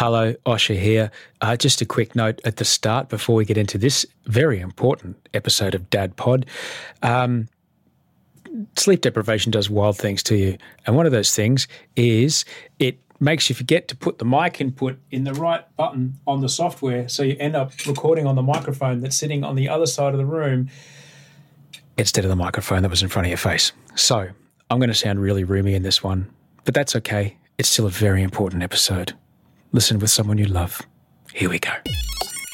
Hello, Osher here. Uh, just a quick note at the start before we get into this very important episode of Dad Pod. Um, sleep deprivation does wild things to you. And one of those things is it makes you forget to put the mic input in the right button on the software. So you end up recording on the microphone that's sitting on the other side of the room instead of the microphone that was in front of your face. So I'm going to sound really roomy in this one, but that's okay. It's still a very important episode. Listen with someone you love. Here we go.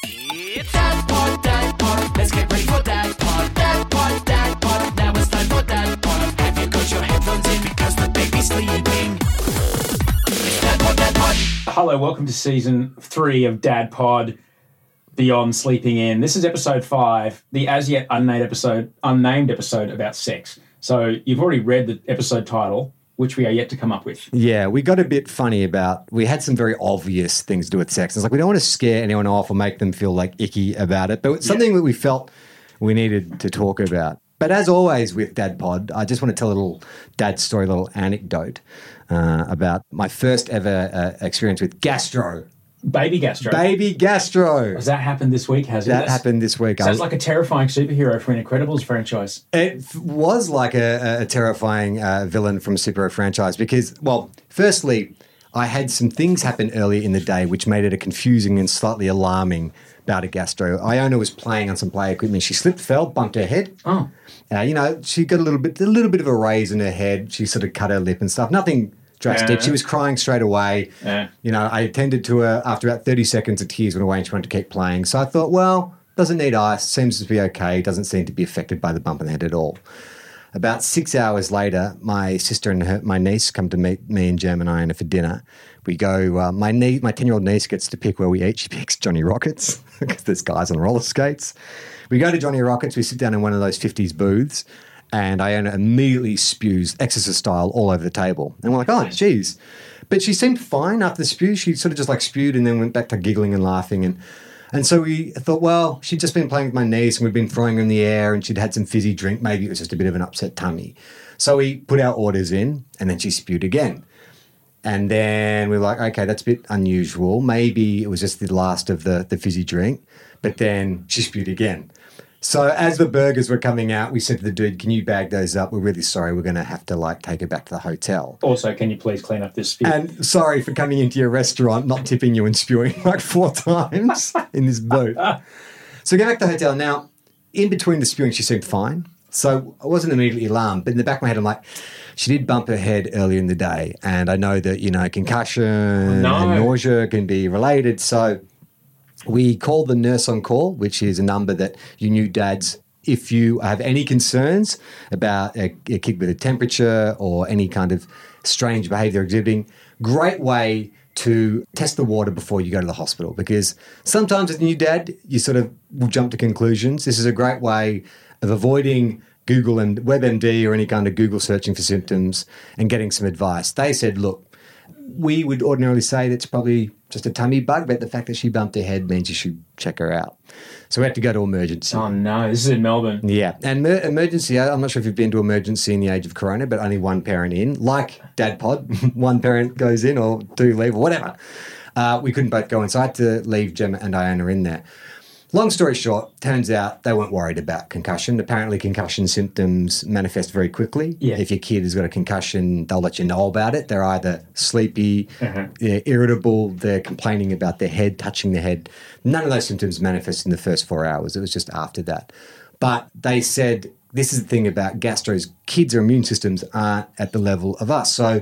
It's Dad Pod, Dad Pod. Let's get ready for Dad Pod, Dad Pod, Dad Pod. Now it's time for Dad Pod. Have you got your headphones in because the baby's sleeping? It's Dad Pod, Dad Pod. Hello, welcome to season three of Dad Pod Beyond Sleeping In. This is episode five, the as yet unnamed episode, unnamed episode about sex. So you've already read the episode title, which we are yet to come up with. Yeah, we got a bit funny about. We had some very obvious things to do with sex. It's like we don't want to scare anyone off or make them feel like icky about it, but it's something that we felt we needed to talk about. But as always with Dad Pod, I just want to tell a little dad story, a little anecdote uh, about my first ever uh, experience with gastro, Baby gastro. baby gastro. Has that happened this week? Has it? That happened this week. Sounds like a terrifying superhero for an Incredibles franchise. It was like a, a terrifying uh, villain from a superhero franchise because, well, firstly, I had some things happen earlier in the day which made it a confusing and slightly alarming bout of gastro. Iona was playing on some play equipment. She slipped, fell, bumped her head. Oh. Uh, you know, she got a little bit, a little bit of a raise in her head. She sort of cut her lip and stuff. Nothing drastic. Yeah. She was crying straight away. Yeah. You know, I attended to her after about thirty seconds. of tears went away, and she wanted to keep playing. So I thought, well, doesn't need ice. Seems to be okay. Doesn't seem to be affected by the bump in the head at all. About six hours later, my sister and her, my niece come to meet me and Jem and Iona for dinner. We go. Uh, my niece, my ten year old niece, gets to pick where we eat. She picks Johnny Rockets because there's guys on roller skates. We go to Johnny Rockets. We sit down in one of those fifties booths, and Iona immediately spews exorcist style all over the table. And we're like, oh, geez. But she seemed fine after the spew. She sort of just like spewed and then went back to giggling and laughing. And and so we thought, well, she'd just been playing with my niece and we'd been throwing her in the air and she'd had some fizzy drink. Maybe it was just a bit of an upset tummy. So we put our orders in and then she spewed again. And then we were like, okay, that's a bit unusual. Maybe it was just the last of the, the fizzy drink. But then she spewed again. So as the burgers were coming out, we said to the dude, can you bag those up? We're really sorry. We're going to have to like take her back to the hotel. Also, can you please clean up this spew? And sorry for coming into your restaurant, not tipping you and spewing like four times in this booth. So we go back to the hotel. Now, in between the spewing, she seemed fine. So I wasn't immediately alarmed. But in the back of my head, I'm like, she did bump her head earlier in the day. And I know that, you know, concussion oh, No. and nausea can be related. So we called the nurse on call, which is a number that you new dads, if you have any concerns about a, a kid with a temperature or any kind of strange behavior exhibiting, great way to test the water before you go to the hospital because sometimes as a new dad, you sort of will jump to conclusions. This is a great way of avoiding Google and WebMD or any kind of Google searching for symptoms and getting some advice. They said, look, we would ordinarily say that's probably just a tummy bug, but the fact that she bumped her head means you should check her out. So we had to go to emergency. oh no, this is in Melbourne. Yeah, and mer- emergency. I'm not sure if you've been to emergency in the age of Corona, but only one parent in. Like Dad Pod, one parent goes in or two leave or whatever. Uh, we couldn't both go in, so I had to leave Gemma and Iona in there. Long story short, turns out they weren't worried about concussion. Apparently, concussion symptoms manifest very quickly. Yeah. If your kid has got a concussion, they'll let you know about it. They're either sleepy, uh-huh. they're irritable, they're complaining about their head, touching their head. None of those symptoms manifest in the first four hours. It was just after that. But they said this is the thing about gastros. Kids' or immune systems aren't at the level of us. So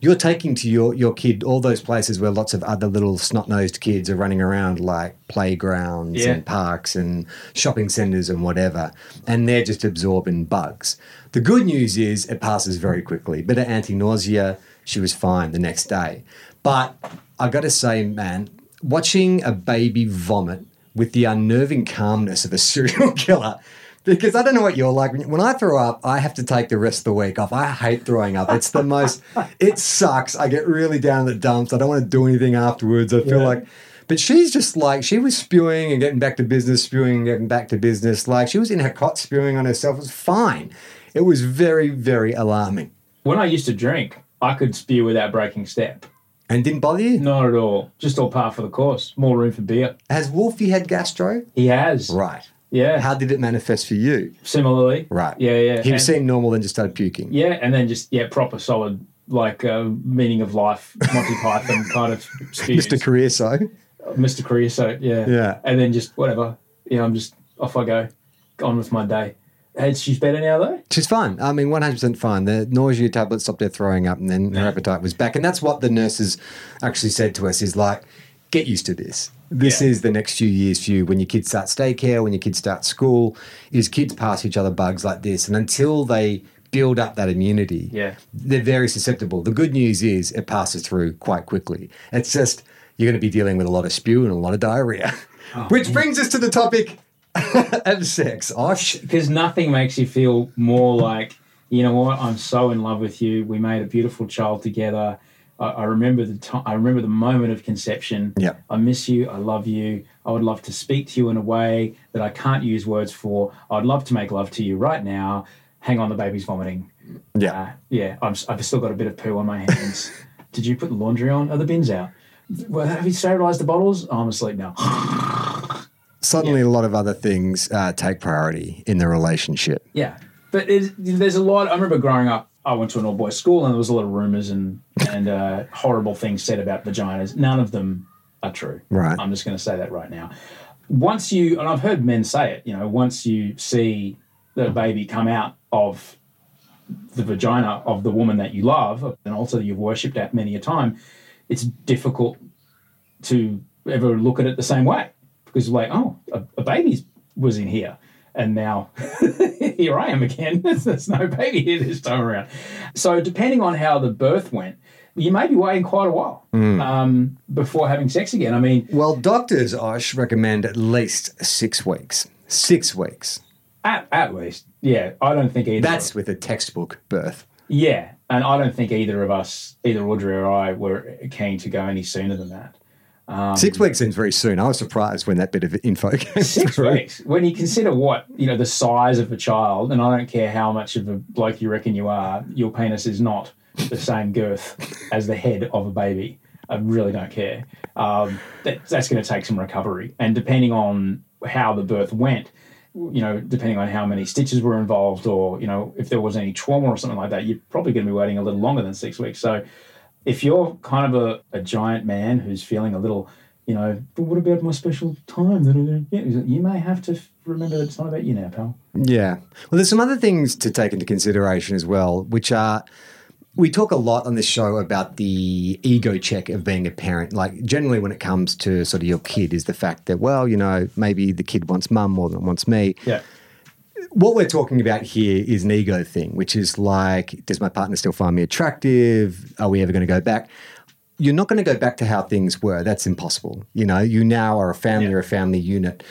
you're taking to your, your kid all those places where lots of other little snot nosed kids are running around, like playgrounds Yeah. and parks and shopping centres and whatever, and they're just absorbing bugs. The good news is it passes very quickly. Bit of anti nausea, she was fine the next day. But I got to say, man, watching a baby vomit with the unnerving calmness of a serial killer. Because I don't know what you're like. When I throw up, I have to take the rest of the week off. I hate throwing up. It's the most, it sucks. I get really down in the dumps. I don't want to do anything afterwards. I feel Yeah. like, but she's just like, she was spewing and getting back to business, spewing and getting back to business. Like she was in her cot spewing on herself. It was fine. It was very, very alarming. When I used to drink, I could spew without breaking step. And didn't bother you? Not at all. Just all par for the course. More room for beer. Has Wolfie had gastro? He has. Right. Yeah. How did it manifest for you? Similarly. Right. Yeah, yeah. He And- seemed normal, then just started puking. Yeah, and then just yeah, proper solid like uh, meaning of life, Monty Python kind of spews. Mr. Career so. Mr. Creosote, yeah, Yeah. and then just whatever, yeah, I'm just off I go, on with my day. And she's better now though. She's fine. I mean, 100% fine. The nausea tablet stopped her throwing up and then her appetite was back. And that's what the nurses actually said to us is like, get used to this. This Yeah. is the next few years for you when your kids start daycare, when your kids start school, is kids pass each other bugs like this. And until they build up that immunity, Yeah. they're very susceptible. The good news is it passes through quite quickly. It's just you're going to be dealing with a lot of spew and a lot of diarrhea. Oh, which brings us to the topic of sex. Osh. because nothing makes you feel more like you know what I'm so in love with you. We made a beautiful child together. I, I remember the time. I remember the moment of conception. Yep. I miss you. I love you. I would love to speak to you in a way that I can't use words for. I'd love to make love to you right now. Hang on, the baby's vomiting. Yeah. Uh, yeah. I'm, I've still got a bit of poo on my hands. Did you put the laundry on? Are the bins out? Well, have you sterilised the bottles? Oh, I'm asleep now. suddenly a lot of other things uh, take priority in the relationship. Yeah, but there's a lot. I remember growing up, I went to an all boys school, and there was a lot of rumors and and uh, horrible things said about vaginas. None of them are true. Right. I'm just going to say that right now. Once you, and I've heard men say it, you know, once you see the baby come out of the vagina of the woman that you love, and also that you've worshipped at many a time, it's difficult to ever look at it the same way because like, oh, a, a baby was in here, and now here I am again. There's no baby here this time around. So depending on how the birth went, you may be waiting quite a while um, before having sex again. I mean, Well, doctors, Osh, recommend at least six weeks. Six weeks. at, at least, yeah. I don't think either. That's with a textbook birth. yeah, and I don't think either of us, either Audrey or I, were keen to go any sooner than that. six weeks seems very soon. I was surprised when that bit of info came Six through. weeks. When you consider what you know, the size of a child, and I don't care how much of a bloke you reckon you are, your penis is not the same girth as the head of a baby. I really don't care. Um, that, that's going to take some recovery, and depending on how the birth went, you know, depending on how many stitches were involved, or you know, if there was any trauma or something like that, you're probably going to be waiting a little longer than six weeks. So, if you're kind of a, a giant man who's feeling a little, you know, but what about my special time? You may have to remember that it's not about you now, pal. Yeah. Well, there's some other things to take into consideration as well, which are we talk a lot on this show about the ego check of being a parent. Like, generally, when it comes to sort of your kid, is the fact that, well, you know, maybe the kid wants mum more than wants me. Yeah. What we're talking about here is an ego thing, which is like, does my partner still find me attractive? Are we ever going to go back? You're not going to go back to how things were. That's impossible. You know, you now are a family Yeah. or a family unit.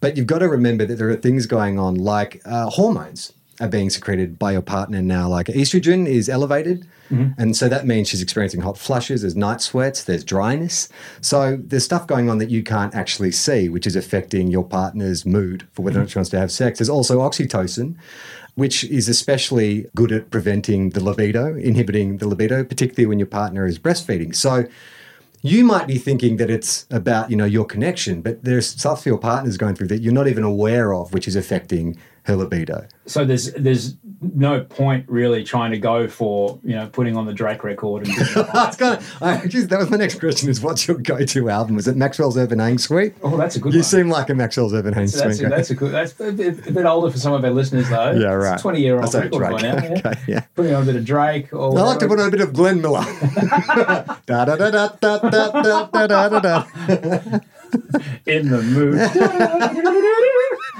But you've got to remember that there are things going on like uh, hormones are being secreted by your partner now. Like estrogen is elevated. Mm-hmm. And so that means she's experiencing hot flushes, there's night sweats, there's dryness. So there's stuff going on that you can't actually see, which is affecting your partner's mood for whether or not she wants to have sex. There's also oxytocin, which is especially good at preventing the libido, inhibiting the libido, particularly when your partner is breastfeeding. So you might be thinking that it's about you know your connection, but there's stuff your partner's going through that you're not even aware of, which is affecting her libido. So there's there's no point really trying to go for you know putting on the Drake record and That's that. kind of. I, geez, that was my next question: is what's your go-to album? Is it Maxwell's Urban Hang Suite? oh that's a good one. You one. seem like a Maxwell's Urban Hang So that's, a, that's a good. That's a bit, a bit older for some of our listeners, though. Yeah, right. Twenty-year-old record by now. Yeah. Okay, yeah. Putting on a bit of Drake. Or I like to put on a bit of Glenn Miller. da, da, da, da, da, da, da, da, da. in the mood.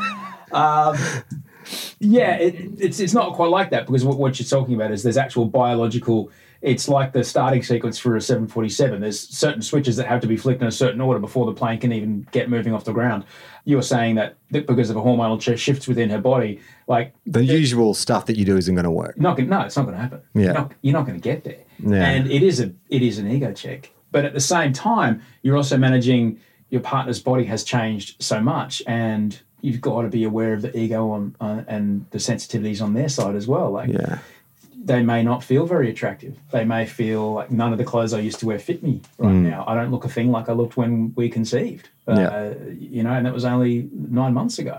um, yeah, it, it's it's not quite like that because what, what you're talking about is there's actual biological. It's like the starting sequence for a 747. There's certain switches that have to be flicked in a certain order before the plane can even get moving off the ground. You're saying that, that because of a hormonal ch- shifts within her body, like The usual stuff that you do isn't going to work. not gonna, no, it's not going to happen. Yeah. You're not, you're not going to get there. Yeah. And it is a it is an ego check. But at the same time, you're also managing your partner's body has changed so much, and you've got to be aware of the ego on uh, and the sensitivities on their side as well. Like Yeah. they may not feel very attractive. They may feel like none of the clothes I used to wear fit me right now. I don't look a thing like I looked when we conceived. Uh, Yeah. You know, and that was only nine months ago.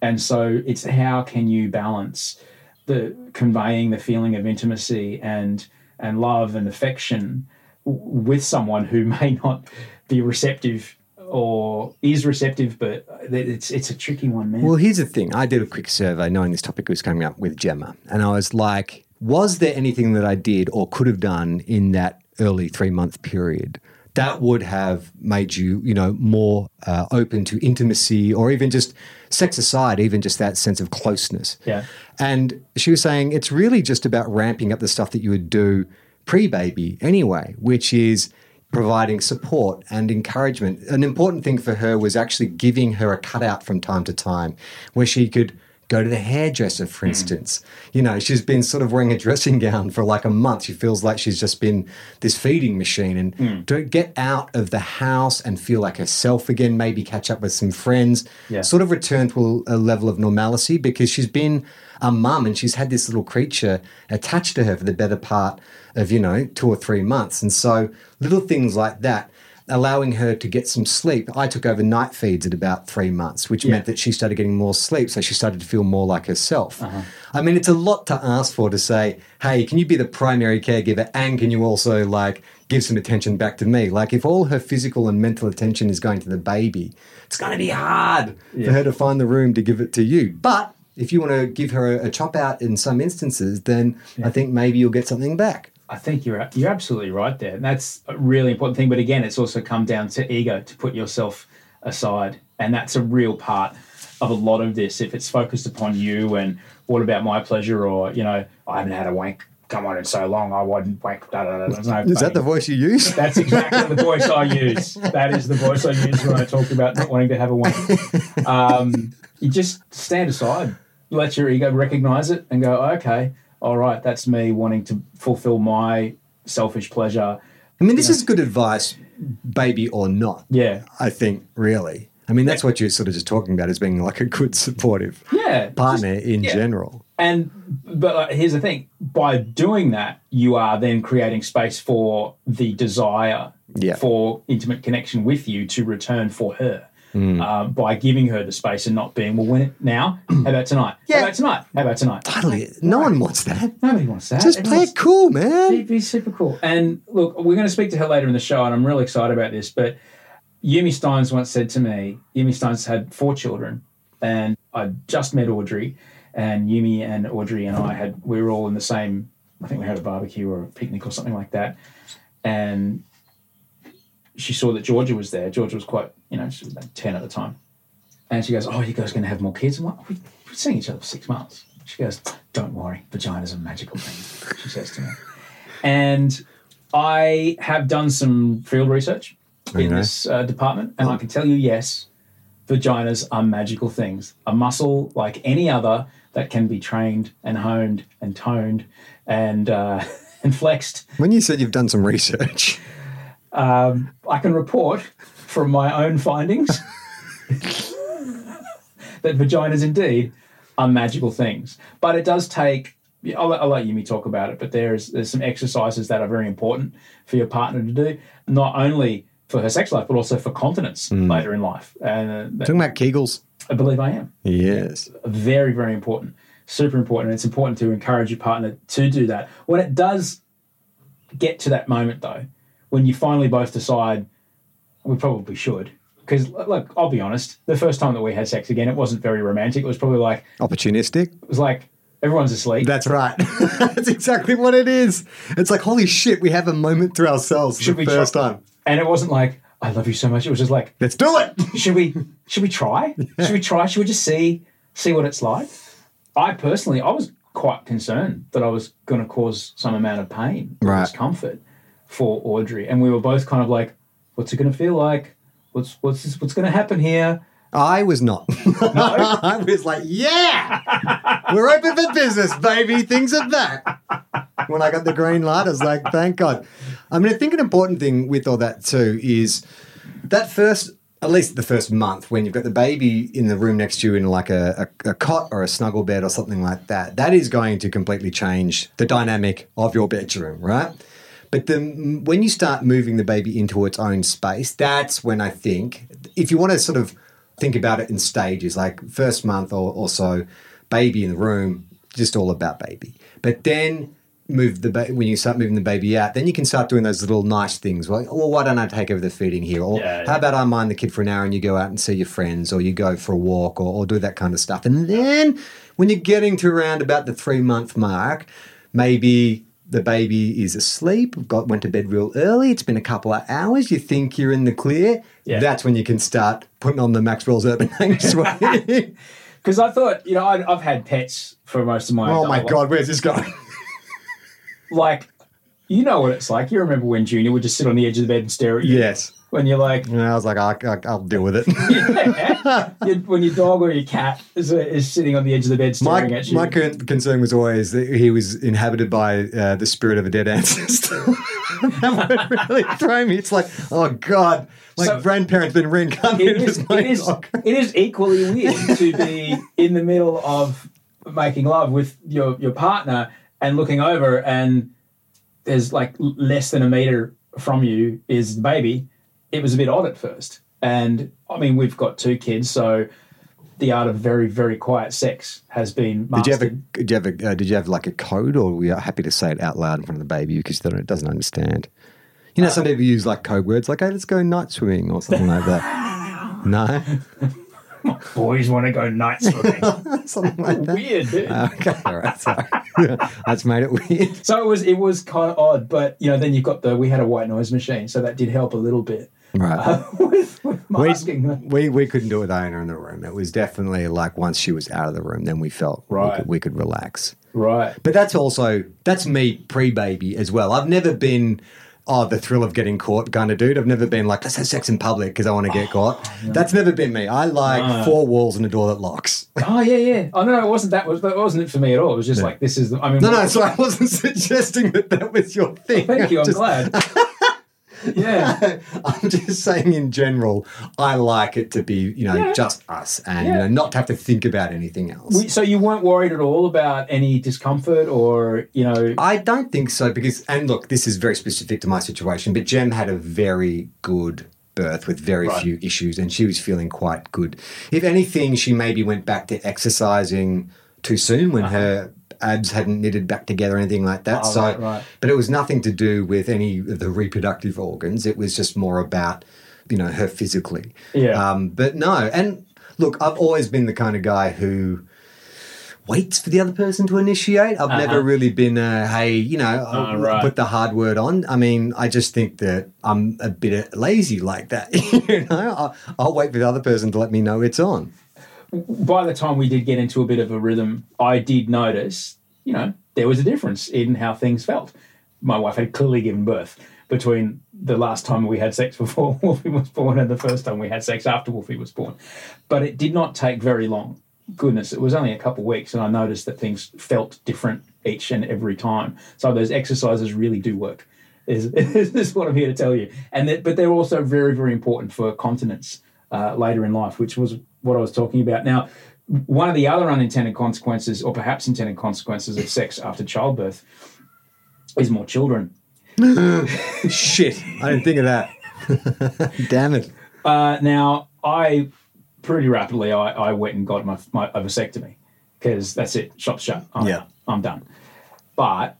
And so it's how can you balance the conveying the feeling of intimacy and and love and affection with someone who may not be receptive or is receptive, but it's it's a tricky one, man. Well, here's the thing. I did a quick survey knowing this topic was coming up with Gemma, and I was like, was there anything that I did or could have done in that early three month period that would have made you, you know, more uh, open to intimacy or even just sex aside, even just that sense of closeness? Yeah. And she was saying it's really just about ramping up the stuff that you would do pre baby anyway, which is providing support and encouragement. An important thing for her was actually giving her a cutout from time to time where she could go to the hairdresser, for hmm. instance. You know, she's been sort of wearing a dressing gown for like a month. She feels like she's just been this feeding machine. And hmm. to get out of the house and feel like herself again, maybe catch up with some friends, Yeah. sort of return to a, a level of normalcy because she's been a mum and she's had this little creature attached to her for the better part of, you know, two or three months. And so little things like that, allowing her to get some sleep. I took over night feeds at about three months, which meant that she started getting more sleep. So she started to feel more like herself. Uh-huh. I mean, it's a lot to ask for to say, hey, can you be the primary caregiver and can you also like give some attention back to me? Like if all her physical and mental attention is going to the baby, it's going to be hard for her to find the room to give it to you. But if you want to give her a, a chop out in some instances, then I think maybe you'll get something back. I think you're you're absolutely right there, and that's a really important thing. But again, it's also come down to ego to put yourself aside, and that's a real part of a lot of this. If it's focused upon you and what about my pleasure, or you know, I haven't had a wank come on in so long, I wouldn't wank. Da, da, da, no Is that the voice you use? That's exactly the voice I use. That is the voice I use when I talk about not wanting to have a wank. Um, you just stand aside, let your ego recognize it, and go, okay, all right, that's me wanting to fulfill my selfish pleasure. I mean, this is good advice, baby or not. Yeah, I think, really. I mean, that's what you're sort of just talking about as being like a good supportive yeah. partner in yeah. general. And but uh, here's the thing: by doing that, you are then creating space for the desire Yeah. for intimate connection with you to return for her. Hmm. Uh, by giving her the space and not being well, when now? How about tonight? Yeah. How about tonight? How about tonight? Totally. No one wants that. Nobody wants that. Just play it cool, man. It'd be super cool. And look, we're going to speak to her later in the show, and I'm really excited about this. But Yumi Stynes once said to me, Yumi Stynes had four children, and I just met Audrey, and Yumi and Audrey and I had we were all in the same. I think we had a barbecue or a picnic or something like that, and she saw that Georgia was there. Georgia was quite, you know, she was about ten at the time, and she goes, "Oh, you guys are going to have more kids?" I'm like, "We've been seeing each other for six months." She goes, "Don't worry, vagina's a magical thing." She says to me, and I have done some field research in Okay. this uh, department, and I can tell you, yes, vaginas are magical things. A muscle like any other that can be trained and honed and toned and uh, and flexed. When you said you've done some research, Um, I can report from my own findings that vaginas indeed are magical things. But it does take. I'll, let- I'll let Yumi talk about it. But there's there's some exercises that are very important for your partner to do, not only for her sex life but also for continence later in life. And uh, talking about Kegels. I believe I am Yes. very, very important, super important. And it's important to encourage your partner to do that. When it does get to that moment, though, when you finally both decide we probably should, because look, I'll be honest, the first time that we had sex again, it wasn't very romantic. It was probably like Opportunistic. it was like everyone's asleep. That's right. That's exactly what it is. It's like, holy shit, we have a moment to ourselves Should the we first try- time. and it wasn't like I love you so much. It was just like Let's do it. should we should we try? Should we try? Should we just see see what it's like? I personally, I was quite concerned that I was going to cause some amount of pain, Right. discomfort for Audrey, and we were both kind of like, "What's it going to feel like? What's what's this, what's going to happen here?" I was not. I was like, yeah, we're open for business, baby. Things are back. When I got the green light, I was like, thank God. I mean, I think an important thing with all that too is that first at least the first month when you've got the baby in the room next to you in like a, a, a cot or a snuggle bed or something like that, that is going to completely change the dynamic of your bedroom, right? But then when you start moving the baby into its own space, that's when I think, if you want to sort of think about it in stages, like first month or, or so, baby in the room, just all about baby. But then move the ba- when you start moving the baby out, then you can start doing those little nice things. Like, well, why don't I take over the feeding here? Or Yeah, how yeah. about I mind the kid for an hour and you go out and see your friends, or you go for a walk, or, or do that kind of stuff. And then when you're getting to around about the three month mark, maybe the baby is asleep, got went to bed real early. It's been a couple of hours. You think you're in the clear. Yeah. That's when you can start putting on the Maxwell's Urban Suede. Because I thought, you know, I, I've had pets for most of my oh my life. God, where's this going? Like, you know what it's like. You remember when Junior would just sit on the edge of the bed and stare at you. yes. When you're like, And I was like, I, I, I'll deal with it. you- when your dog or your cat is, is sitting on the edge of the bed My, staring at you. my con- concern was always that he was inhabited by uh, the spirit of a dead ancestor. that would really throw me. It's like, oh God, my So- grandparent's been reincarnated it is, as my it, is, dog. it is equally weird to be in the middle of making love with your, your partner and looking over and there's like less than a meter from you is the baby. It was a bit odd at first. And I mean, we've got two kids, so the art of very, very quiet sex has been Did you have a, did you have a, uh, did you have like a code, or were you happy to say it out loud in front of the baby because it doesn't understand? You know, some people use like code words, like "Hey, let's go night swimming" or something like that. No, Boys want to go night swimming. something like that. Weird, dude. Okay, all right, sorry. That's made it weird. So it was it was kind of odd, but you know, then you've got the we had a white noise machine, so that did help a little bit Right. uh, with, with masking. We, we couldn't do it with Iona in the room. It was definitely like once she was out of the room, then we felt we, Right. could, we could relax. right. But that's also that's me pre-baby as well. I've never been oh the thrill of getting caught kind of dude. I've never been like let's have sex in public because I want to get caught. That's never been me. I like four walls and a door that locks. Oh yeah, yeah. Oh no, it wasn't that was that wasn't it for me at all. It was just like this is. The, I mean, No, no. So I wasn't suggesting that that was your thing. Thank you. I'm glad. Yeah. I'm just saying in general, I like it to be, you know, Yeah. just us and Yeah. you know, not to have to think about anything else. We, so you weren't worried at all about any discomfort or you know. I don't think so because, and look, this is very specific to my situation, but Jem had a very good birth with very Right. few issues and she was feeling quite good. If anything, she maybe went back to exercising too soon when uh-huh. her abs hadn't knitted back together or anything like that. Uh-huh. Oh, so, right, right. but it was nothing to do with any of the reproductive organs. It was just more about, you know, her physically. Yeah. Um, but no, and look, I've always been the kind of guy who waits for the other person to initiate. I've never really been a hey, you know, Uh-huh. right. put the hard word on. I mean, I just think that I'm a bit lazy like that. you know, I'll, I'll wait for the other person to let me know it's on. By the time we did get into a bit of a rhythm, I did notice, you know, there was a difference in how things felt. My wife had clearly given birth between the last time we had sex before Wolfie was born and the first time we had sex after Wolfie was born. But it did not take very long. Goodness, it was only a couple of weeks, and I noticed that things felt different each and every time. So those exercises really do work. Is, is what I'm here to tell you. And that, but they're also very, very important for continence uh, later in life, which was what I was talking about. Now, one of the other unintended consequences, or perhaps intended consequences of sex after childbirth, is more children. Shit, I didn't think of that. Damn it. Uh, now, I pretty rapidly I, I went and got my, my a vasectomy because that's it, shop's shut. I'm, Yeah. I'm done. But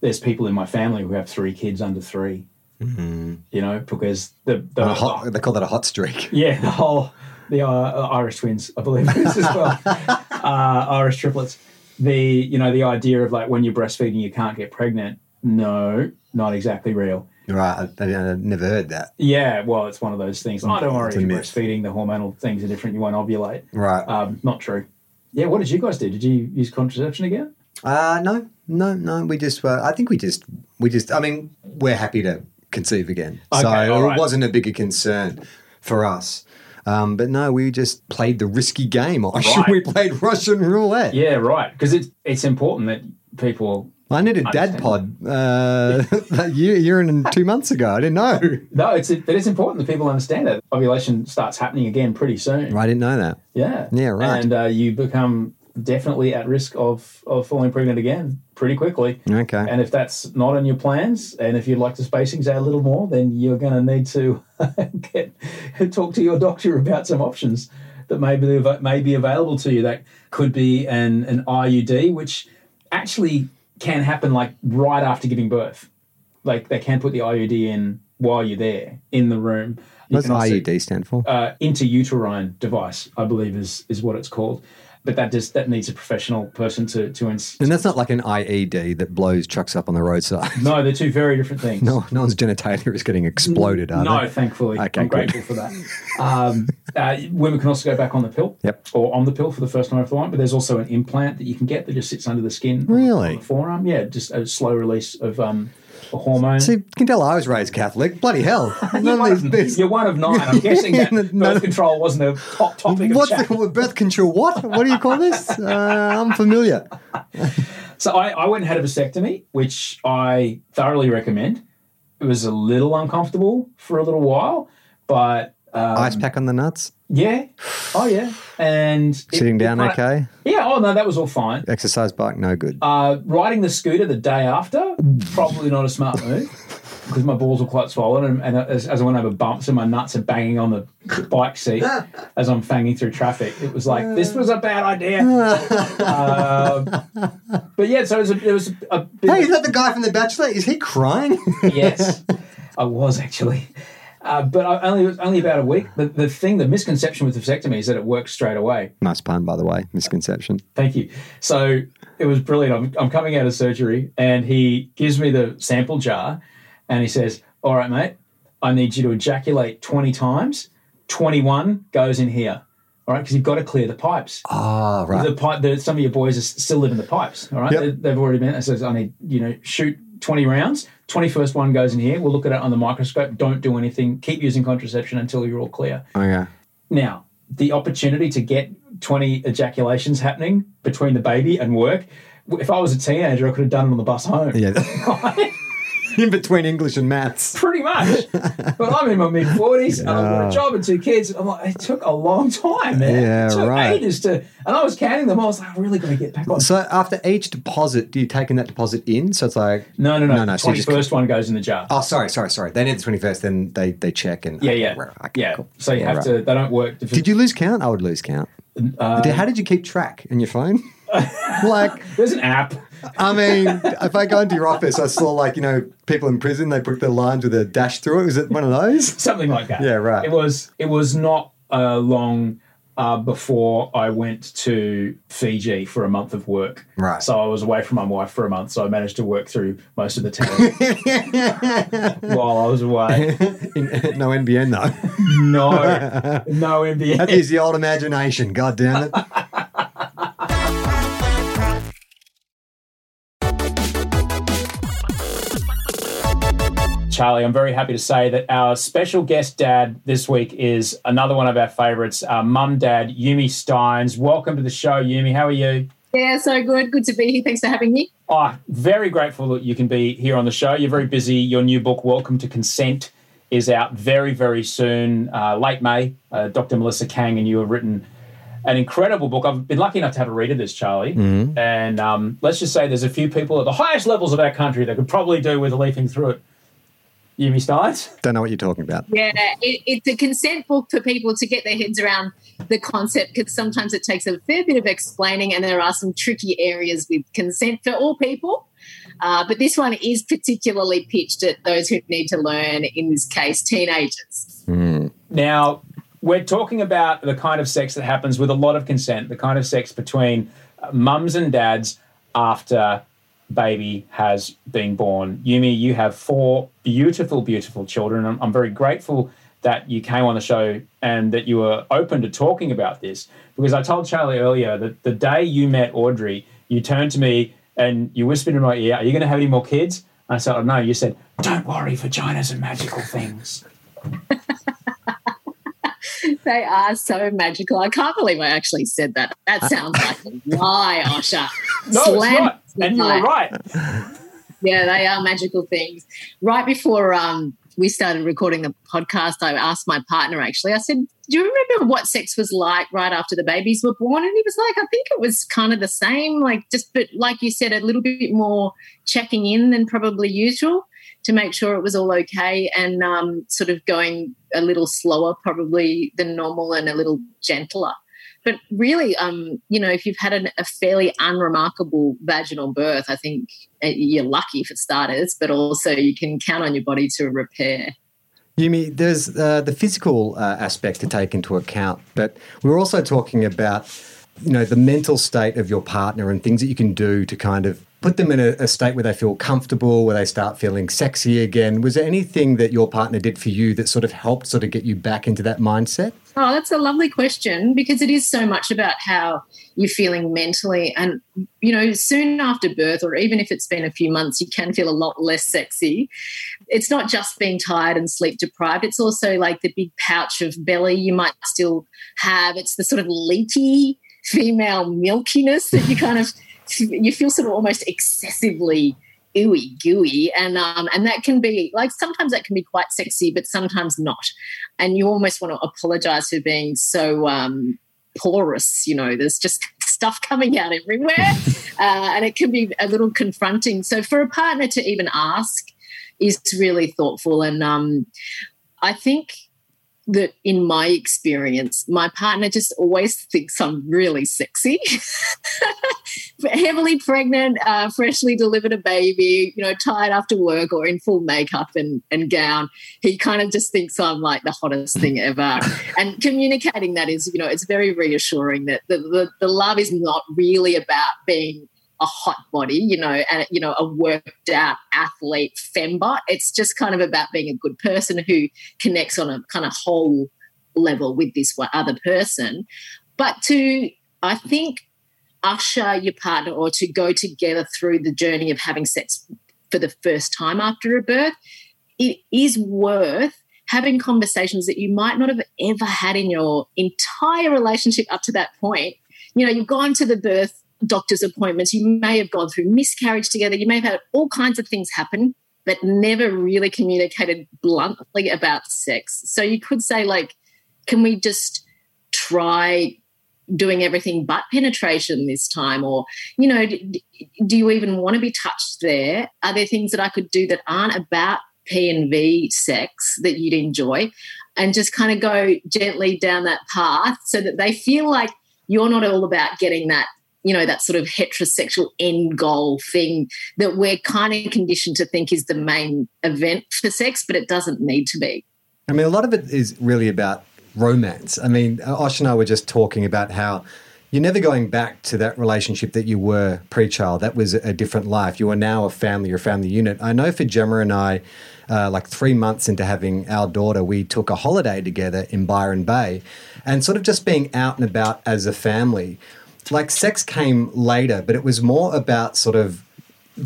there's people in my family who have three kids under 3 You know, because the the A hot, they call that a hot streak. Yeah, the whole the uh, Irish twins, I believe, it is as well. uh, Irish triplets. The you know the idea of like when you're breastfeeding you can't get pregnant. No, not exactly real. Right, I, I never heard that. Yeah, well, it's one of those things. Oh, don't worry, breastfeeding. The hormonal things are different. You won't ovulate. Right. Um, not true. Yeah, what did you guys do? Did you use contraception again? Uh, no, no, no. We just, uh, I think we just, we just, I mean, we're happy to conceive again. so Okay, all right. it wasn't a bigger concern for us. Um, but no, we just played the risky game. Or Right. we played Russian roulette. Yeah, right. Because it's it's important that people I need a dad pod uh, a year, year and two months ago. I didn't know. No, it's it is important that people understand that ovulation starts happening again pretty soon. I didn't know that. Yeah, Yeah, right. And uh, you become definitely at risk of of falling pregnant again pretty quickly. Okay. And if that's not in your plans, and if you'd like the spacings out a little more, then you're going to need to get talk to your doctor about some options that may be may be available to you. That could be an an IUD, which actually can happen like right after giving birth. Like they can put the IUD in while you're there in the room. You What's IUD stand for? uh, interuterine device, I believe is is what it's called. But that just that needs a professional person to to ins- and that's not like an IED that blows trucks up on the roadside. No, they're two very different things. No, no one's genitalia is getting exploded, are they? No, they? thankfully. Okay, I'm good. grateful for that. Um, uh, women can also go back on the pill. Yep. Or on the pill for the first time if they want, but there's also an implant that you can get that just sits under the skin. Really? On the forearm. Yeah, just a slow release of um, hormone. See, you can tell I was raised Catholic. Bloody hell. you're, one of of, these, you're one of nine. I'm guessing that birth no. control wasn't a top topic of What's chat. the birth control? What? What do you call this? Uh, I'm familiar. So I, I went and had a vasectomy, which I thoroughly recommend. It was a little uncomfortable for a little while, but um, Ice pack on the nuts. Yeah, oh yeah, and Sitting it down kinda- okay. Yeah, oh no, that was all fine. Exercise bike, no good. Uh, riding the scooter the day after, probably not a smart move because my balls were quite swollen, and, and as, as I went over bumps and my nuts are banging on the bike seat as I'm fanging through traffic, it was like this was a bad idea. um, but yeah, so it was a, it was a bit Hey, is that the guy from The Bachelor? Is he crying? yes, I was actually. Uh, but I only only about a week. The, the thing, the misconception with vasectomy is that it works straight away. nice pun, by the way. Misconception. Thank you. So it was brilliant. I'm, I'm coming out of surgery, and he gives me the sample jar, and he says, "All right, mate, I need you to ejaculate 20 times. 21 goes in here. All right, because you've got to clear the pipes. Ah, right. The pipe. The, some of your boys are still living the pipes. All right, Yep. they, they've already been. It says I need you know shoot twenty rounds. Twenty first one goes in here. We'll look at it on the microscope. Don't do anything. Keep using contraception until you're all clear. Oh, okay. Now the opportunity to get twenty ejaculations happening between the baby and work. If I was a teenager, I could have done it on the bus home. Yeah. In between English and maths. Pretty much. but I'm in my mid 40s and I've got a job and two kids. I'm like, it took a long time, man. Yeah, it took right. ages to, and I was counting them. I was like, I really got to get back on So after each deposit, do you take in that deposit in? So it's like, No, no, no. No, no, so just- first one goes in the jar. oh, sorry, sorry, sorry. They need the 21st, then they, they check and. yeah, okay, yeah, right, okay, yeah. cool. So you Yeah, have right. to. They don't work. Did you lose count? I would lose count. Uh, How did you keep track in your phone? like, There's an app. I mean, if I go into your office, I saw like, you know, people in prison, they put their lines with a dash through it. Was it one of those? something like that. Yeah, right. It was. It was not uh, long uh, before I went to Fiji for a month of work. Right. So I was away from my wife for a month. So I managed to work through most of the town while I was away. No NBN though. No, no NBN. That is the old imagination. God damn it. Charlie, I'm very happy to say that our special guest dad this week is another one of our favourites, our mum dad, Yumi Stynes. Welcome to the show, Yumi. How are you? Yeah, so good. Good to be here. Thanks for having me. Oh, very grateful that you can be here on the show. You're very busy. Your new book, Welcome to Consent, is out very, very soon, uh, late May. Uh, Dr. Melissa Kang and you have written an incredible book. I've been lucky enough to have a read of this, Charlie. And um, let's just say there's a few people at the highest levels of our country that could probably do with leafing through it. Yumi Stynes? Don't know what you're talking about. Yeah, it, it's a consent book for people to get their heads around the concept because sometimes it takes a fair bit of explaining, and there are some tricky areas with consent for all people. Uh, but this one is particularly pitched at those who need to learn, in this case, teenagers. Now, we're talking about the kind of sex that happens with a lot of consent, the kind of sex between uh, mums and dads after baby has been born. Yumi, you have four beautiful, beautiful children. I'm, I'm very grateful that you came on the show and that you were open to talking about this because I told Charlie earlier that the day you met Audrey, you turned to me and you whispered in my ear, Are you going to have any more kids? I said, oh, No. You said, Don't worry, vaginas are magical things. They are so magical. I can't believe I actually said that. That sounds like a lie, Osher. No, Slam. And you were right. Yeah, they are magical things. Right before um, we started recording the podcast, I asked my partner actually, I said, Do you remember what sex was like right after the babies were born? And he was like, I think it was kind of the same, like just, but like you said, a little bit more checking in than probably usual to make sure it was all okay and um, sort of going a little slower probably than normal and a little gentler. But really, um, you know, if you've had an, a fairly unremarkable vaginal birth, I think uh, you're lucky for starters, but also you can count on your body to repair. Yumi, there's uh, the physical uh, aspect to take into account, but we we're also talking about, you know, the mental state of your partner and things that you can do to kind of put them in a, a, state where they feel comfortable, where they start feeling sexy again. Was there anything that your partner did for you that sort of helped sort of get you back into that mindset? Oh, that's a lovely question because it is so much about how you're feeling mentally. And, you know, soon after birth, or even if it's been a few months, you can feel a lot less sexy. It's not just being tired and sleep deprived, it's also like the big pouch of belly you might still have. It's the sort of leaky female milkiness that you kind of you feel sort of almost excessively ooey gooey and um and that can be like sometimes that can be quite sexy but sometimes not. And you almost want to apologize for being so um porous you know there's just stuff coming out everywhere. Uh, and it can be a little confronting. So for a partner to even ask is really thoughtful. And um i think that in my experience, my partner just always thinks I'm really sexy. Heavily pregnant, uh, freshly delivered a baby, you know, tired after work or in full makeup and, and gown. He kind of just thinks I'm like the hottest thing ever. and communicating that is, you know, it's very reassuring that the, the, the love is not really about being a hot body, you know, and you know, a worked out athlete fembot. It's just kind of about being a good person who connects on a kind of whole level with this other person. But to, I think, usher your partner or to go together through the journey of having sex for the first time after a birth, it is worth having conversations that you might not have ever had in your entire relationship up to that point. You know, you've gone to the birth doctor's appointments. You may have gone through miscarriage together. You may have had all kinds of things happen, but never really communicated bluntly about sex. So you could say, like, can we just try doing everything but penetration this time? Or, you know, do you even want to be touched there? Are there things that I could do that aren't about P and V sex that you'd enjoy? And just kind of go gently down that path so that they feel like you're not all about getting that you know, that sort of heterosexual end goal thing that we're kind of conditioned to think is the main event for sex, but it doesn't need to be. I mean, a lot of it is really about romance. I mean, Osh and I were just talking about how you're never going back to that relationship that you were pre-child. That was a different life. You are now a family, your family unit. I know for Gemma and I, uh, like three months into having our daughter, we took a holiday together in Byron Bay, and sort of just being out and about as a family like sex came later, but it was more about sort of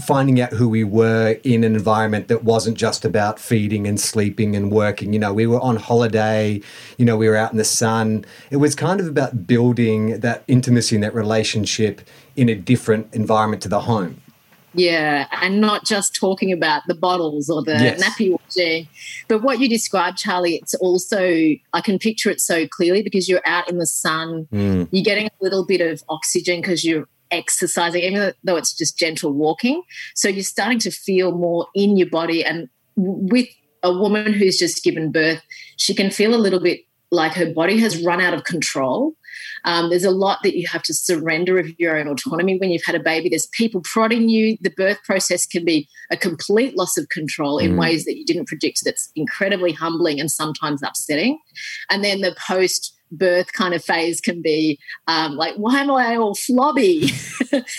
finding out who we were in an environment that wasn't just about feeding and sleeping and working. You know, we were on holiday, you know, we were out in the sun. It was kind of about building that intimacy and that relationship in a different environment to the home. Yeah, and not just talking about the bottles or the yes. nappy washing. But what you described, Charlie, it's also, I can picture it so clearly because you're out in the sun, mm. you're getting a little bit of oxygen because you're exercising, even though it's just gentle walking. So you're starting to feel more in your body. And with a woman who's just given birth, she can feel a little bit like her body has run out of control. Um, there's a lot that you have to surrender of your own autonomy when you've had a baby. There's people prodding you. The birth process can be a complete loss of control in mm. ways that you didn't predict. That's incredibly humbling and sometimes upsetting. And then the post birth kind of phase can be um, like, why am I all flobby?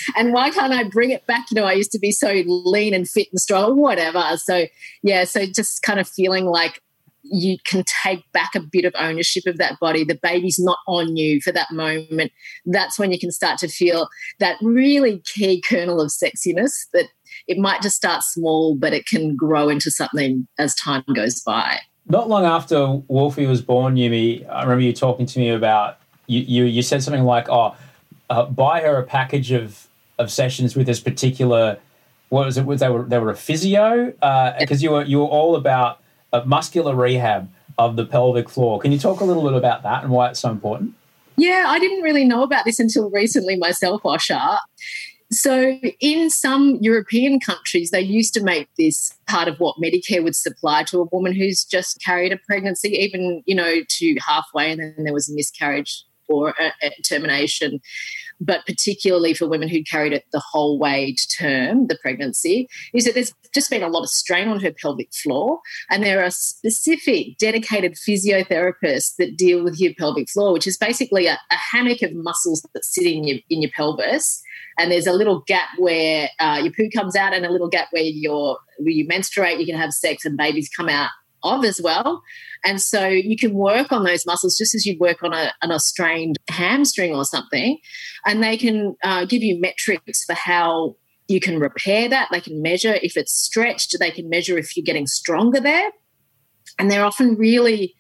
and why can't I bring it back? You know, I used to be so lean and fit and strong, whatever. So, yeah, so just kind of feeling like you can take back a bit of ownership of that body. The baby's not on you for that moment. That's when you can start to feel that really key kernel of sexiness that it might just start small, but it can grow into something as time goes by. Not long after Wolfie was born, Yumi, I remember you talking to me about you. You, you said something like, "Oh, uh, buy her a package of of sessions with this particular. What was it? They were they were a physio because you were you were all about muscular rehab of the pelvic floor. Can you talk a little bit about that and why it's so important? Yeah, I didn't really know about this until recently myself, Osher. So, in some European countries, they used to make this part of what Medicare would supply to a woman who's just carried a pregnancy, even, you know, to halfway, and then there was a miscarriage or a, a termination. But particularly for women who carried it the whole way to term, the pregnancy, is that there's just been a lot of strain on her pelvic floor. And there are specific dedicated physiotherapists that deal with your pelvic floor, which is basically a, a hammock of muscles that sit in your, in your pelvis and there's a little gap where uh, your poo comes out and a little gap where you're where you menstruate you can have sex and babies come out of as well. And so you can work on those muscles just as you'd work on a, on a strained hamstring or something. And they can uh, give you metrics for how you can repair that. They can measure if it's stretched. They can measure if you're getting stronger there. And they're often really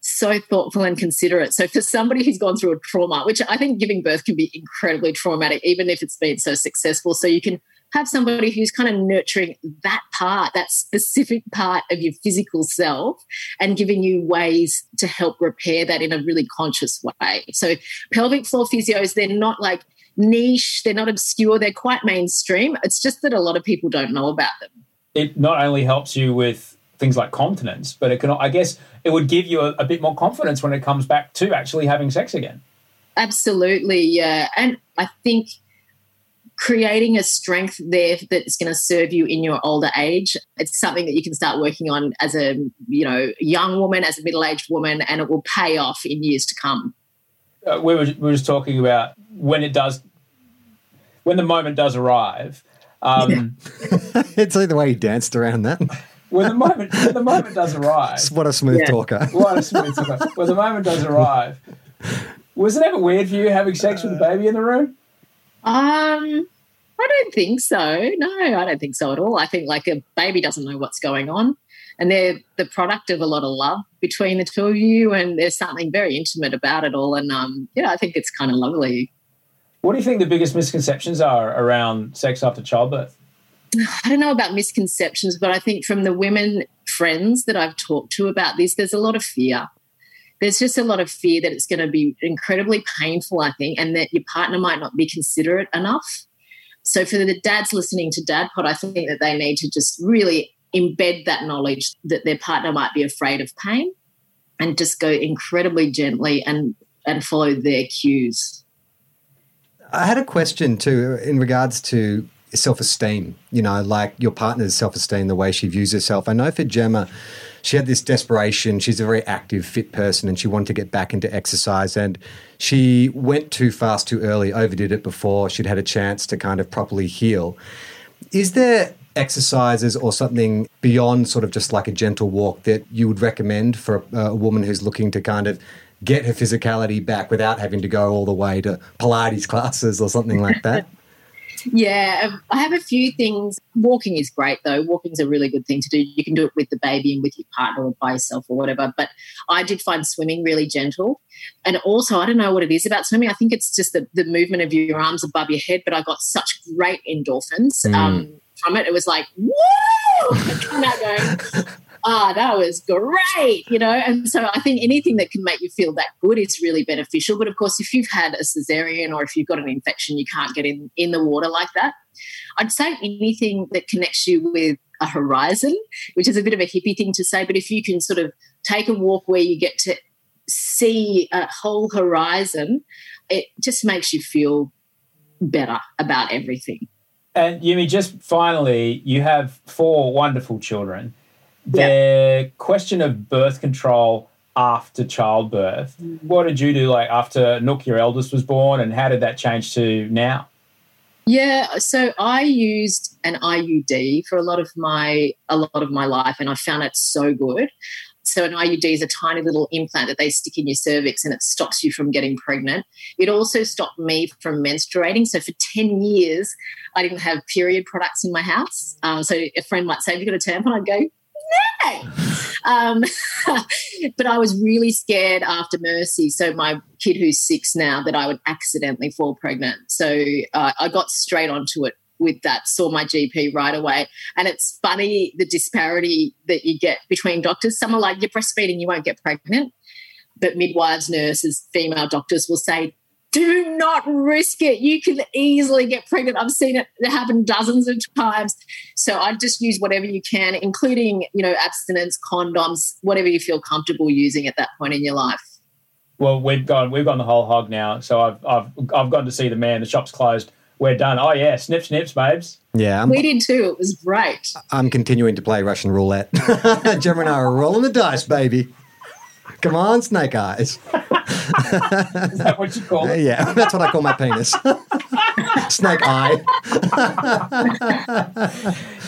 so thoughtful and considerate. So for somebody who's gone through a trauma, which I think giving birth can be incredibly traumatic, even if it's been so successful. So you can have somebody who's kind of nurturing that part, that specific part of your physical self, and giving you ways to help repair that in a really conscious way. So pelvic floor physios, they're not like niche, they're not obscure, they're quite mainstream. It's just that a lot of people don't know about them. It not only helps you with things like continence, but it can, I guess, it would give you a, a bit more confidence when it comes back to actually having sex again. Absolutely, yeah. And I think creating a strength there that's going to serve you in your older age it's something that you can start working on as a you know young woman as a middle-aged woman and it will pay off in years to come Uh, we, were, we were just talking about when it does, when the moment does arrive. Um, it's like the way he danced around that. When the moment, when the moment does arrive, what a smooth Yeah. talker. What a smooth talker. When the moment does arrive, was it ever weird for you having sex with a baby in the room? Um, I don't think so. No, I don't think so at all. I think like a baby doesn't know what's going on, and they're the product of a lot of love between the two of you, and there's something very intimate about it all. And um, yeah, I think it's kind of lovely. What do you think the biggest misconceptions are around sex after childbirth? I don't know about misconceptions, but I think from the women friends that I've talked to about this, there's a lot of fear. There's just a lot of fear that it's going to be incredibly painful, I think, and that your partner might not be considerate enough. So for the dads listening to Dad Pod, I think that they need to just really embed that knowledge that their partner might be afraid of pain and just go incredibly gently and and follow their cues. I had a question too in regards to self esteem, you know, like your partner's self esteem, the way she views herself. I know for Gemma, she had this desperation. She's a very active, fit person and she wanted to get back into exercise. And she went too fast, too early, overdid it before she'd had a chance to kind of properly heal. Is there exercises or something beyond sort of just like a gentle walk that you would recommend for a, a woman who's looking to kind of get her physicality back without having to go all the way to Pilates classes or something like that? Yeah, um, I have a few things. Walking is great, though. Walking's a really good thing to do. You can do it with the baby and with your partner or by yourself or whatever. But I did find swimming really gentle. And also, I don't know what it is about swimming. I think it's just the, the movement of your arms above your head, but I got such great endorphins um, from it. It was like, woo! I out going, ah, that was great, you know. And so I think anything that can make you feel that good is really beneficial. But of course, if you've had a cesarean or if you've got an infection, you can't get in in the water like that. I'd say anything that connects you with a horizon, which is a bit of a hippie thing to say, but if you can sort of take a walk where you get to see a whole horizon, it just makes you feel better about everything. And Yumi, just finally, you have four wonderful children. Yeah. The question of birth control after childbirth, what did you do like after Nook, your eldest, was born, and how did that change to now? Yeah, so I used an IUD for a lot of my a lot of my life, and I found it so good. So an IUD is a tiny little implant that they stick in your cervix, and it stops you from getting pregnant. It also stopped me from menstruating. So for ten years, I didn't have period products in my house. Um, so a friend might say, "Have you got a tampon?" I'd go, nay. Um, but I was really scared after Mercy. So my kid, who's six now, that I would accidentally fall pregnant. So uh, I got straight onto it with that. Saw my GP right away, and it's funny the disparity that you get between doctors. Some are like, "You're breastfeeding, you won't get pregnant," but midwives, nurses, female doctors will say. Do not risk it. You can easily get pregnant. I've seen it happen dozens of times. So I just use whatever you can, including, you know, abstinence, condoms, whatever you feel comfortable using at that point in your life. Well, we've gone we've gone the whole hog now. So I've I've I've gone to see the man. The shop's closed. We're done. Oh yeah, snip snips, babes. Yeah, I'm, We did too. It was great. I'm continuing to play Russian roulette. Gemma and I are rolling the dice, baby. Come on, snake eyes. Is that what you call it? Yeah, that's what I call my penis. snake eye.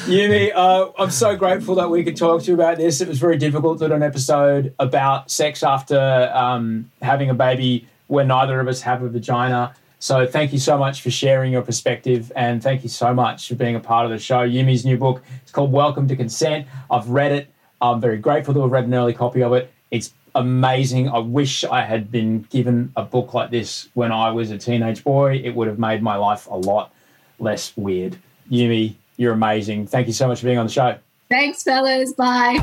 Yumi, uh, I'm so grateful that we could talk to you about this. It was very difficult to do an episode about sex after um, having a baby where neither of us have a vagina. So thank you so much for sharing your perspective and thank you so much for being a part of the show. Yumi's new book, it's called Welcome to Consent. I've read it. I'm very grateful to have read an early copy of it. It's amazing. I wish I had been given a book like this when I was a teenage boy. It would have made my life a lot less weird. Yumi, you're amazing. Thank you so much for being on the show. Thanks, fellas. Bye.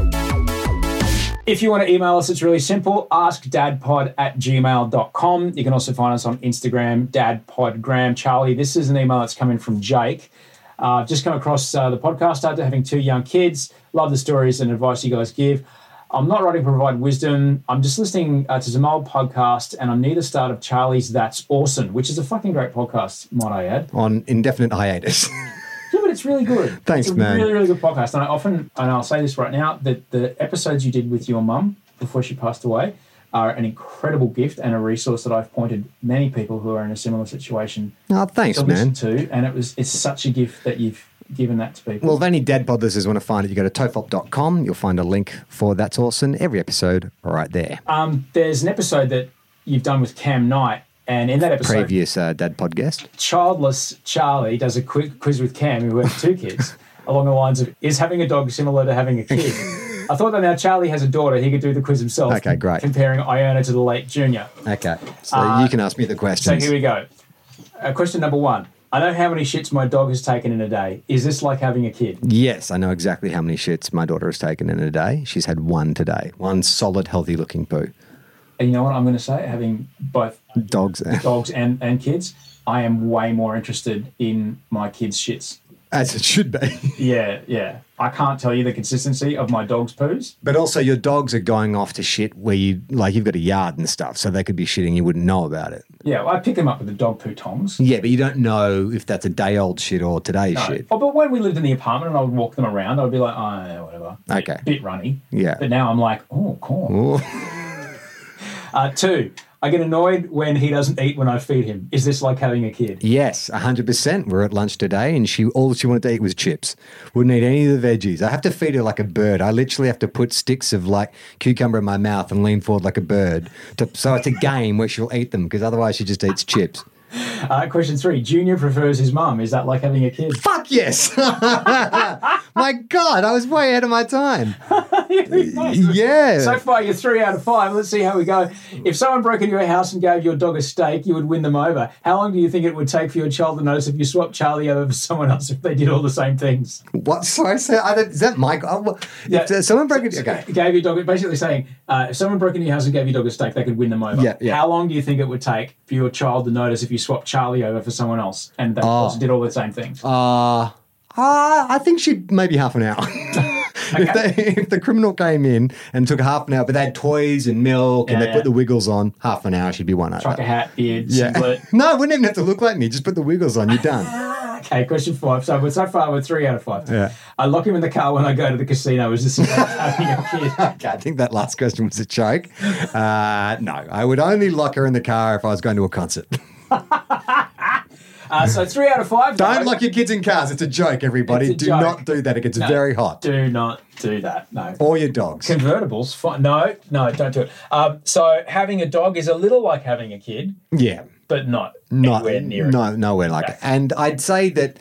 If you want to email us, it's really simple. AskDadPod at gmail.com. You can also find us on Instagram, DadPodgram. Charlie, this is an email that's coming from Jake. Uh, I've just come across uh, the podcast after having two young kids. Love the stories and advice you guys give. I'm not writing to provide wisdom. I'm just listening uh, to some old podcast, and I'm near the start of Charlie's That's Awesome, which is a fucking great podcast, might I add. On indefinite hiatus. Yeah, but it's really good. Thanks, it's a man. Really, really good podcast. And I often, and I'll say this right now, that the episodes you did with your mum before she passed away are an incredible gift and a resource that I've pointed many people who are in a similar situation oh, thanks, to man. listen to. And it was it's such a gift that you've given that to people. Well, if any dead pod listeners want to find it, you go to tofop.com. You'll find a link for That's Awesome. Every episode right there. um, there's an episode that you've done with Cam Knight, and in that episode, Previous uh, dad pod guest. childless Charlie does a quick quiz with Cam, who has two kids, along the lines of Is having a dog similar to having a kid? I thought that now Charlie has a daughter, he could do the quiz himself. Okay, great. Comparing Iona to the late junior. Okay. So Uh, you can ask me the questions. So here we go. Uh, question number one. I know how many shits my dog has taken in a day. Is this like having a kid? Yes, I know exactly how many shits my daughter has taken in a day. She's had one today. One solid, healthy looking poo. And you know what I'm going to say? Having both Dogs. dogs and, and kids, I am way more interested in my kids' shits. As it should be. Yeah, yeah. I can't tell you the consistency of my dog's poos. But also, your dogs are going off to shit where you, like, you've got a yard and stuff, so they could be shitting, you wouldn't know about it. Yeah, well, I pick them up with the dog poo tongs. Yeah, but you don't know if that's a day old shit or today's No. shit. Oh, but when we lived in the apartment and I would walk them around, I'd be like, oh, yeah, whatever. Bit- Okay. Bit runny. Yeah. But now I'm like, oh, cool. Uh, two, I get annoyed when he doesn't eat when I feed him. Is this like having a kid? Yes, 100%. We're at lunch today and she all she wanted to eat was chips. Wouldn't eat any of the veggies. I have to feed her like a bird. I literally have to put sticks of like cucumber in my mouth and lean forward like a bird. To, so it's a game where she'll eat them because otherwise she just eats chips. Uh, question three, Junior prefers his mum. Is that like having a kid? Fuck yes. my God, I was way ahead of my time. Yeah. So far, you're three out of five. Let's see how we go. If someone broke into your house and gave your dog a steak, you would win them over. How long do you think it would take for your child to notice if you swapped Charlie over for someone else if they did all the same things? what? Sorry, sir. I don't, is that Mike? Oh, Yeah. if, uh, someone broke it. Okay. Gave your dog, basically saying, uh, if someone broke into your house and gave your dog a steak, they could win them over. Yeah, yeah. How long do you think it would take for your child to notice if you swapped Charlie over for someone else and they Oh. also did all the same things? Uh, uh, I think she'd maybe half an hour. if, they, if the criminal came in and took half an hour, but they had toys and milk and Yeah, they put the wiggles on, half an hour she'd be one over. Trucker hat, beard, Yeah. singlet. no, it wouldn't even have to look like me. Just put the wiggles on. You're done. Okay, question five. So, so far, we're three out of five. Yeah. I lock him in the car when I go to the casino. Is this having a kid? Okay, I think that last question was a joke. Uh, no, I would only lock her in the car if I was going to a concert. Uh, so three out of five. Don't no. lock your kids in cars. It's a joke, everybody. It's a Do joke. not do that. It gets No. very hot. Do not do that. No. Or your dogs. Convertibles, fine. No, no, don't do it. Um, so having a dog is a little like having a kid, Yeah. but not Not, anywhere near it. no, nowhere like it. And I'd say that,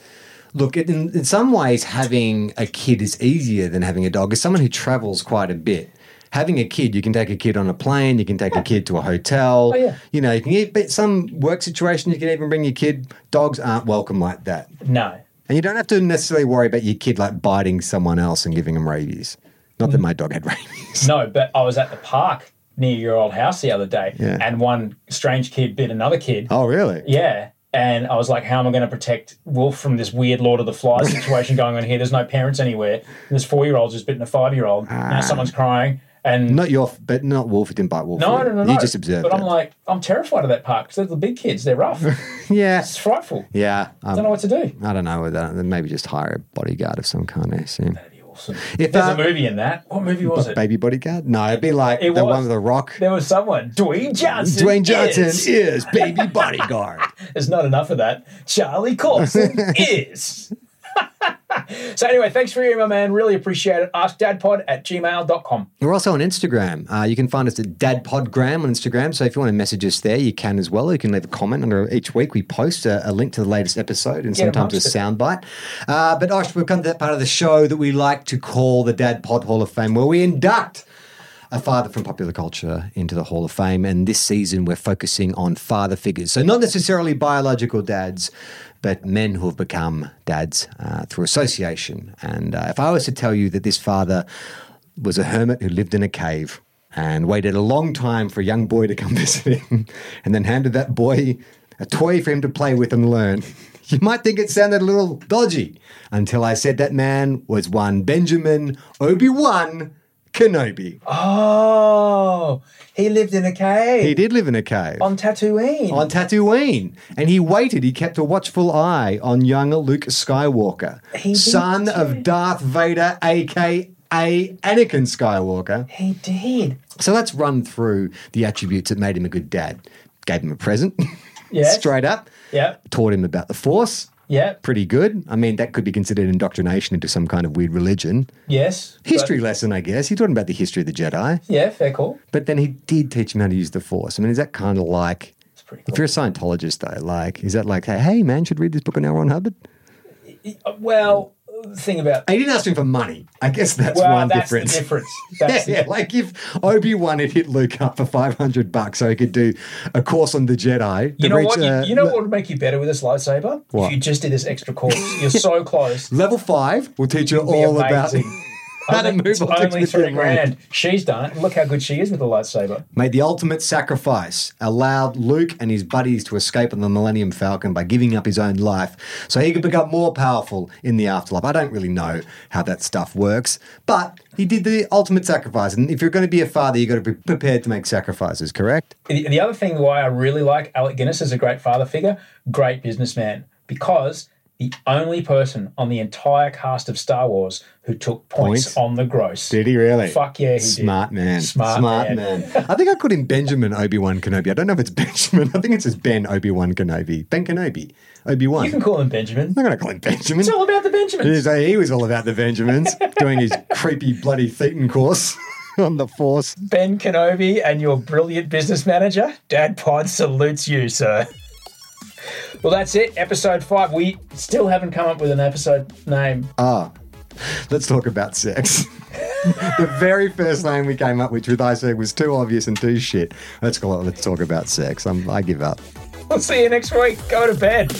Look, in, in some ways, having a kid is easier than having a dog. As someone who travels quite a bit, having a kid, you can take a kid on a plane, you can take a kid to a hotel. Oh, yeah. You know, you can get but some work situation, you can even bring your kid. Dogs aren't welcome like that. No. And you don't have to necessarily worry about your kid like biting someone else and giving them rabies. Not that mm. my dog had rabies. No, but I was at the park near your old house the other day, Yeah. and one strange kid bit another kid. Oh, really? Yeah. And I was like, how am I going to protect Wolf from this weird Lord of the Flies situation going on here? There's no parents anywhere. This four year old just bitten a five year old. Now ah. someone's crying. And Not your, but not Wolf. It didn't bite Wolf. no, no, no, no. You just observed But it. I'm like, I'm terrified of that park because they're the big kids. They're rough. yeah, it's frightful. yeah. I Um, don't know what to do. I don't know. Whether, maybe just hire a bodyguard of some kind. I assume. That'd be awesome. If There's uh, a movie in that. What movie was it? baby bodyguard? No, it'd be like It the was. one with the Rock. There was someone. Dwayne Johnson. Dwayne Johnson is. is baby bodyguard. There's not enough of that. Charlie Clausen is. so anyway, thanks for your email, man. Really appreciate it. AskDadPod at gmail.com. We're also on Instagram. Uh, you can find us at DadPodgram on Instagram. So if you want to message us there, you can as well. You can leave a comment under each week. We post a, a link to the latest episode and Get sometimes a soundbite. Uh, but Osh, we've come to that part of the show that we like to call the Dad Pod Hall of Fame, where we induct a father from popular culture into the Hall of Fame. And this season, we're focusing on father figures. So, not necessarily biological dads, but men who have become dads uh, through association. And uh, if I was to tell you that this father was a hermit who lived in a cave and waited a long time for a young boy to come visit him and then handed that boy a toy for him to play with and learn. You might think it sounded a little dodgy until I said that man was one Benjamin Obi-Wan Kenobi. Oh, he lived in a cave He did live in a cave. on Tatooine. on Tatooine, and he waited. He kept a watchful eye on young Luke Skywalker, He son of Darth Vader, aka Anakin Skywalker. he did. So let's run through the attributes that made him a good dad. Gave him a present, Yes. straight up. Yeah. Taught him about the Force. Yeah. Pretty good. I mean, that could be considered indoctrination into some kind of weird religion. Yes. but- History lesson, I guess. He taught him about the history of the Jedi. yeah, fair call. But then he did teach him how to use the Force. I mean, is that kind of like It's pretty if you're a Scientologist, though, like, is that like, hey, man, should read this book on L. Ron Hubbard? Uh, Well, thing about He didn't ask him for money. I guess that's well, one that's difference. the difference. Yeah, That's the yeah, like if Obi Wan had hit Luke up for five hundred bucks so he could do a course on the Jedi. You know reach, what? You, uh, you know le- what would make you better with this lightsaber? What? If you just did this extra course. You're so close. Level five will teach you all about amazing. how to move it's objects only three your grand. She's done it. Look how good she is with the lightsaber. Made the ultimate sacrifice, allowed Luke and his buddies to escape on the Millennium Falcon by giving up his own life so he could become more powerful in the afterlife. I don't really know how that stuff works, but he did the ultimate sacrifice. And if you're going to be a father, you've got to be prepared to make sacrifices, correct? The, the other thing why I really like Alec Guinness as a great father figure, great businessman, because the only person on the entire cast of Star Wars who took points, Points? on the gross. Did he really? Fuck yeah, he Smart did. man. Smart, man. man. I think I called him Benjamin Obi Wan Kenobi. I don't know if it's Benjamin. I think it's just Ben Obi Wan Kenobi. Ben Kenobi. Obi Wan. You can call him Benjamin. I'm not going to call him Benjamin. It's all about the Benjamins. He eh, he was all about the Benjamins, doing his creepy bloody Thetan course on the Force. Ben Kenobi and your brilliant business manager, Dad Pod salutes you, sir. Well, that's it. Episode five. We still haven't come up with an episode name. Ah, let's talk about sex. the very first name we came up with, with I said, was too obvious and too shit. Let's call it. Let's talk about sex. I'm, I give up. We'll see you next week. Go to bed.